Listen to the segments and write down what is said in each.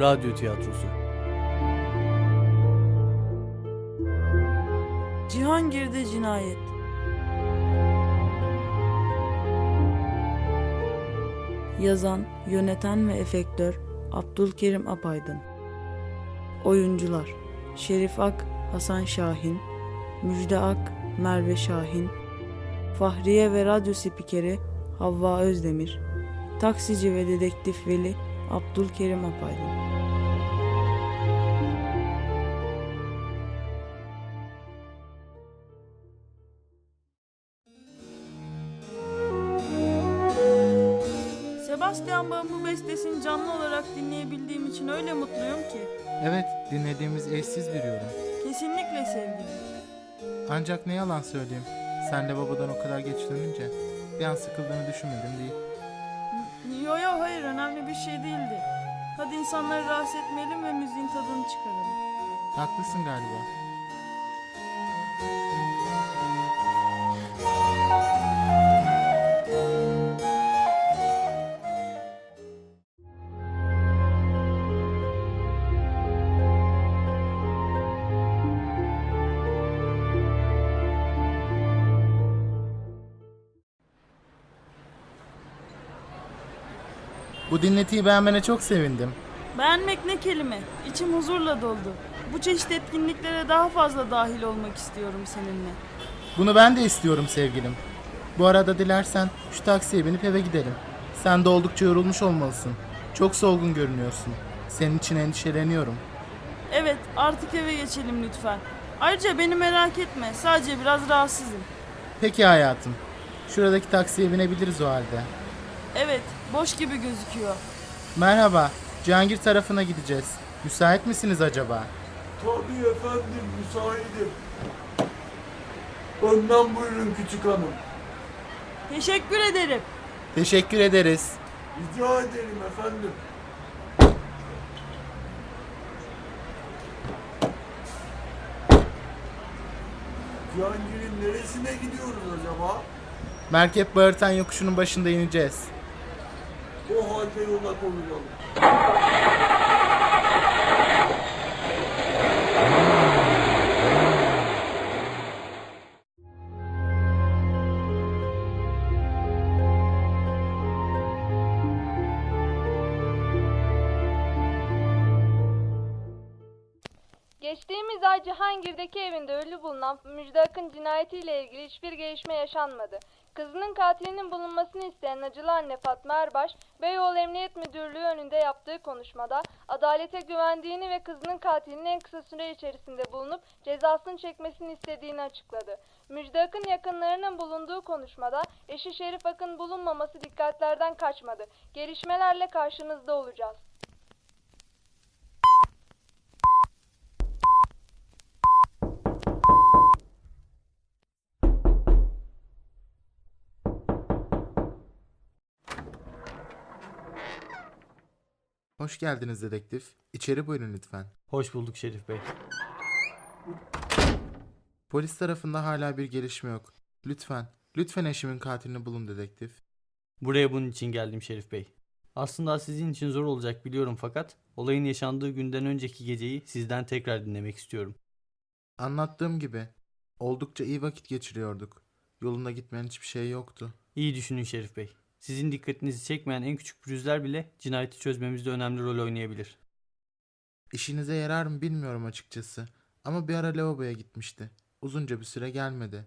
Radyo tiyatrosu. Cihangir'de cinayet. Yazan, yöneten ve efektör Abdülkerim Apaydın. Oyuncular Şerif Ak, Hasan Şahin, Müjde Ak, Merve Şahin, Fahriye ve radyo spikeri Havva Özdemir, taksici ve dedektif Veli Abdülkerim Apaydın. Bach'ın bu bestesini canlı olarak dinleyebildiğim için öyle mutluyum ki. Evet, dinlediğimiz eşsiz bir yorum. Kesinlikle sevgilim. Ancak ne yalan söyleyeyim, sen de babadan o kadar geç dönünce bir an sıkıldığını düşünmedim değil. Yo yo hayır önemli bir şey değildi. Hadi insanları rahatsız etmeyelim ve müziğin tadını çıkaralım. Haklısın galiba. Bu dinletiyi beğenmene çok sevindim. Beğenmek ne kelime. İçim huzurla doldu. Bu çeşit etkinliklere daha fazla dahil olmak istiyorum seninle. Bunu ben de istiyorum sevgilim. Bu arada dilersen şu taksiye binip eve gidelim. Sen de oldukça yorulmuş olmalısın. Çok solgun görünüyorsun. Senin için endişeleniyorum. Evet artık eve geçelim lütfen. Ayrıca beni merak etme. Sadece biraz rahatsızım. Peki hayatım. Şuradaki taksiye binebiliriz o halde. Evet boş gibi gözüküyor. Merhaba. Cihangir tarafına gideceğiz. Müsait misiniz acaba? Tabii efendim müsaitim. Önden buyurun küçük hanım. Teşekkür ederim. Teşekkür ederiz. Rica ederim efendim. Cihangir'in neresine gidiyoruz acaba? Merkep Bağırtan yokuşunun başında ineceğiz. O halde yola koyulalım. Geçtiğimiz ay Cihangir'deki evinde ölü bulunan Müjde Akın cinayetiyle ilgili hiçbir gelişme yaşanmadı. Kızının katilinin bulunmasını isteyen acılı anne Fatma Erbaş, Beyoğlu Emniyet Müdürlüğü önünde yaptığı konuşmada adalete güvendiğini ve kızının katilinin en kısa süre içerisinde bulunup cezasını çekmesini istediğini açıkladı. Müjde Akın yakınlarının bulunduğu konuşmada eşi Şerif Akın bulunmaması dikkatlerden kaçmadı. Gelişmelerle karşınızda olacağız. Hoş geldiniz dedektif. İçeri buyurun lütfen. Hoş bulduk Şerif Bey. Polis tarafında hala bir gelişme yok. Lütfen, lütfen eşimin katilini bulun dedektif. Buraya bunun için geldim Şerif Bey. Aslında sizin için zor olacak biliyorum fakat olayın yaşandığı günden önceki geceyi sizden tekrar dinlemek istiyorum. Anlattığım gibi oldukça iyi vakit geçiriyorduk. Yolunda gitmeyen hiçbir şey yoktu. İyi düşünün Şerif Bey. Sizin dikkatinizi çekmeyen en küçük pürüzler bile cinayeti çözmemizde önemli rol oynayabilir. İşinize yarar mı bilmiyorum açıkçası. Ama bir ara lavaboya gitmişti. Uzunca bir süre gelmedi.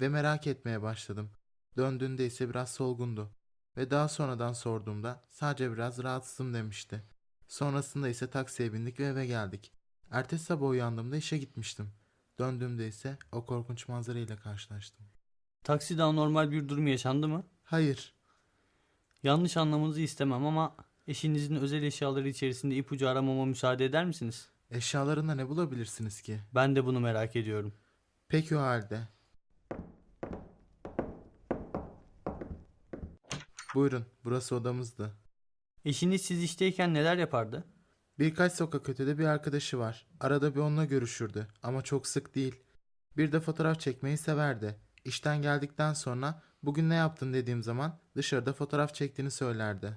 Ve merak etmeye başladım. Döndüğünde ise biraz solgundu. Ve daha sonradan sorduğumda sadece biraz rahatsızım demişti. Sonrasında ise taksiye bindik ve eve geldik. Ertesi sabah uyandığımda işe gitmiştim. Döndüğümde ise o korkunç manzara ile karşılaştım. Takside anormal bir durum yaşandı mı? Hayır, Yanlış anlamanızı istemem ama eşinizin özel eşyaları içerisinde ipucu aramama müsaade eder misiniz? eşyalarında ne bulabilirsiniz ki? Ben de bunu merak ediyorum. Peki o halde. Buyurun, burası odamızdı. Eşiniz siz işteyken neler yapardı? Birkaç sokak ötede bir arkadaşı var. Arada bir onunla görüşürdü ama çok sık değil. Bir de fotoğraf çekmeyi severdi. İşten geldikten sonra bugün ne yaptın dediğim zaman dışarıda fotoğraf çektiğini söylerdi.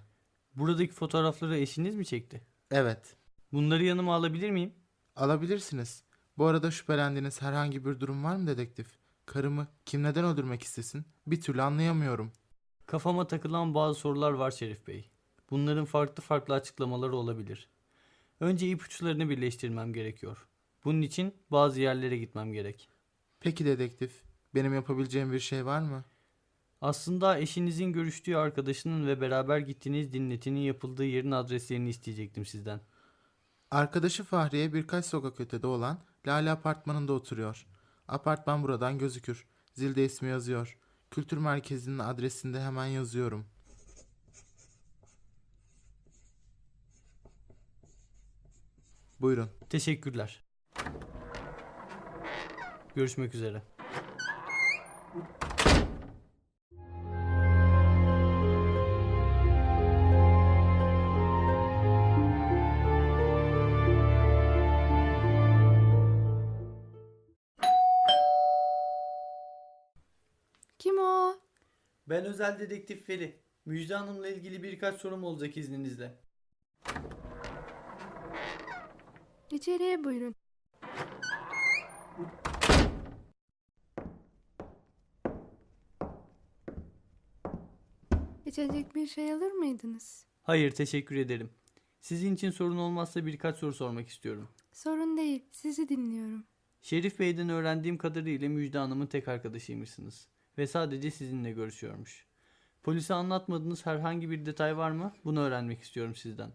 Buradaki fotoğrafları eşiniz mi çekti? Evet. Bunları yanıma alabilir miyim? Alabilirsiniz. Bu arada şüphelendiğiniz herhangi bir durum var mı dedektif? Karımı kim neden öldürmek istesin? Bir türlü anlayamıyorum. Kafama takılan bazı sorular var Şerif Bey. Bunların farklı farklı açıklamaları olabilir. Önce ipuçlarını birleştirmem gerekiyor. Bunun için bazı yerlere gitmem gerek. Peki dedektif, benim yapabileceğim bir şey var mı? Aslında eşinizin görüştüğü arkadaşının ve beraber gittiğiniz dinletinin yapıldığı yerin adreslerini isteyecektim sizden. Arkadaşı Fahriye birkaç sokak ötede olan Lale apartmanında oturuyor. Apartman buradan gözükür. Zilde ismi yazıyor. Kültür merkezinin adresinde hemen yazıyorum. Buyurun. Teşekkürler. Görüşmek üzere. Ben özel dedektif Veli. Müjde Hanım'la ilgili birkaç sorum olacak izninizle. İçeriye buyurun. İçecek bir şey alır mıydınız? Hayır teşekkür ederim. Sizin için sorun olmazsa birkaç soru sormak istiyorum. Sorun değil, sizi dinliyorum. Şerif Bey'den öğrendiğim kadarıyla Müjde Hanım'ın tek arkadaşıymışsınız. Ve sadece sizinle görüşüyormuş. Polise anlatmadığınız herhangi bir detay var mı? Bunu öğrenmek istiyorum sizden.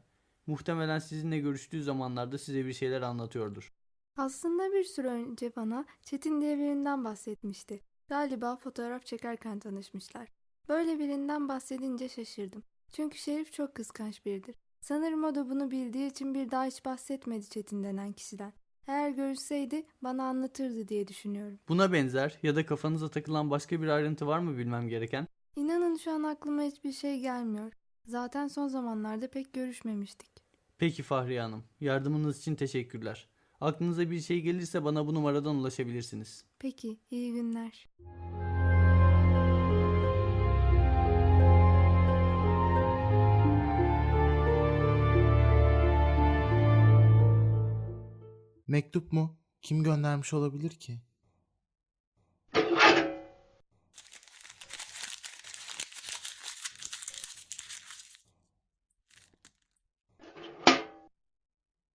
Muhtemelen sizinle görüştüğü zamanlarda size bir şeyler anlatıyordur. Aslında bir süre önce bana Çetin diye birinden bahsetmişti. Galiba fotoğraf çekerken tanışmışlar. Böyle birinden bahsedince şaşırdım. Çünkü Şerif çok kıskanç biridir. Sanırım o da bunu bildiği için bir daha hiç bahsetmedi Çetin denen kişiden. Eğer görüşseydi bana anlatırdı diye düşünüyorum. Buna benzer ya da kafanıza takılan başka bir ayrıntı var mı bilmem gereken? İnanın şu an aklıma hiçbir şey gelmiyor. Zaten son zamanlarda pek görüşmemiştik. Peki Fahriye Hanım. Yardımınız için teşekkürler. Aklınıza bir şey gelirse bana bu numaradan ulaşabilirsiniz. Peki, iyi günler. Mektup mu? Kim göndermiş olabilir ki?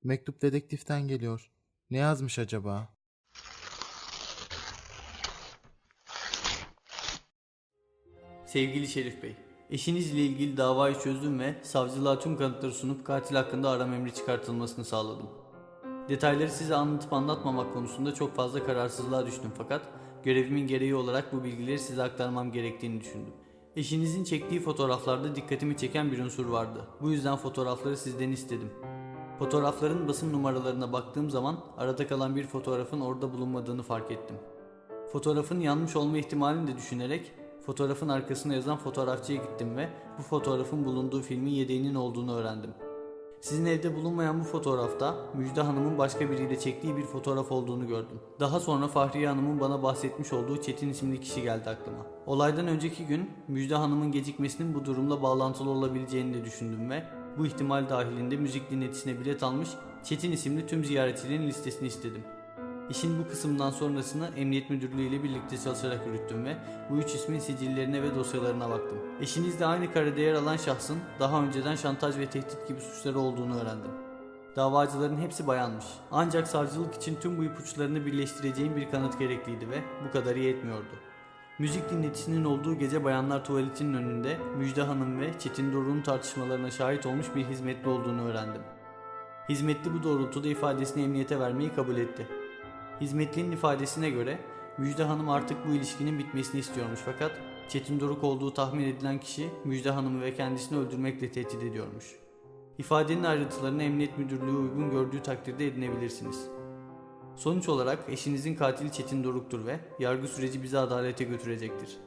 Mektup dedektiften geliyor. Ne yazmış acaba? Sevgili Şerif Bey, eşinizle ilgili davayı çözdüm ve savcılığa tüm kanıtları sunup katil hakkında arama emri çıkartılmasını sağladım. Detayları size anlatıp anlatmamak konusunda çok fazla kararsızlığa düştüm fakat görevimin gereği olarak bu bilgileri size aktarmam gerektiğini düşündüm. Eşinizin çektiği fotoğraflarda dikkatimi çeken bir unsur vardı. Bu yüzden fotoğrafları sizden istedim. Fotoğrafların basın numaralarına baktığım zaman arada kalan bir fotoğrafın orada bulunmadığını fark ettim. Fotoğrafın yanlış olma ihtimalini de düşünerek fotoğrafın arkasına yazan fotoğrafçıya gittim ve bu fotoğrafın bulunduğu filmin yedeğinin olduğunu öğrendim. Sizin evde bulunmayan bu fotoğrafta Müjde Hanım'ın başka biriyle çektiği bir fotoğraf olduğunu gördüm. Daha sonra Fahriye Hanım'ın bana bahsetmiş olduğu Çetin isimli kişi geldi aklıma. Olaydan önceki gün Müjde Hanım'ın gecikmesinin bu durumla bağlantılı olabileceğini de düşündüm ve bu ihtimal dahilinde müzik dinletisine bilet almış Çetin isimli tüm ziyaretçilerin listesini istedim. İşin bu kısımdan sonrasını Emniyet Müdürlüğü ile birlikte çalışarak yürüttüm ve bu üç ismin sicillerine ve dosyalarına baktım. Eşinizle aynı karede yer alan şahsın daha önceden şantaj ve tehdit gibi suçları olduğunu öğrendim. Davacıların hepsi bayanmış. Ancak savcılık için tüm bu ipuçlarını birleştireceğim bir kanıt gerekliydi ve bu kadarı yetmiyordu. Müzik dinletisinin olduğu gece bayanlar tuvaletinin önünde Müjde Hanım ve Çetin Doruk'un tartışmalarına şahit olmuş bir hizmetli olduğunu öğrendim. Hizmetli bu doğrultuda ifadesini emniyete vermeyi kabul etti. Hizmetlinin ifadesine göre Müjde Hanım artık bu ilişkinin bitmesini istiyormuş fakat Çetin Doruk olduğu tahmin edilen kişi Müjde Hanım'ı ve kendisini öldürmekle tehdit ediyormuş. İfadenin ayrıntılarını Emniyet Müdürlüğü uygun gördüğü takdirde edinebilirsiniz. Sonuç olarak eşinizin katili Çetin Doruk'tur ve yargı süreci bizi adalete götürecektir.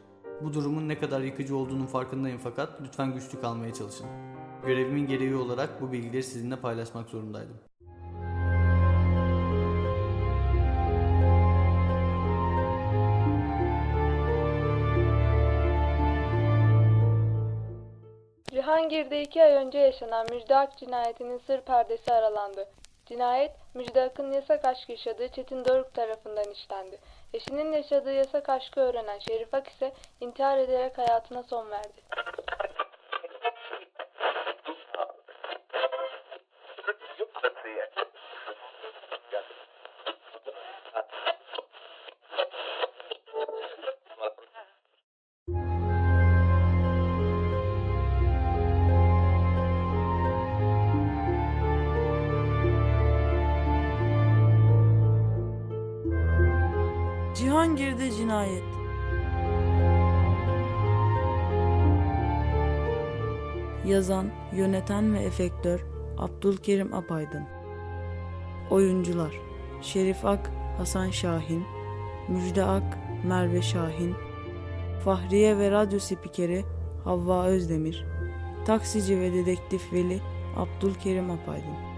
Bu durumun ne kadar yıkıcı olduğunun farkındayım fakat lütfen güçlü kalmaya çalışın. Görevimin gereği olarak bu bilgileri sizinle paylaşmak zorundaydım. Cihangir'de iki ay önce yaşanan Müjde cinayetinin sır perdesi aralandı. Cinayet, Müjde Ak'ın yasak aşk yaşadığı Çetin Doruk tarafından işlendi. Eşinin yaşadığı yasak aşkı öğrenen Şerif Ak ise intihar ederek hayatına son verdi. Cihangir'de cinayet. Yazan, yöneten ve efektör Abdülkerim Apaydın. Oyuncular Şerif Ak, Hasan Şahin, Müjde Ak, Merve Şahin, Fahriye ve radyo spikeri Havva Özdemir, taksici ve dedektif Veli Abdülkerim Apaydın.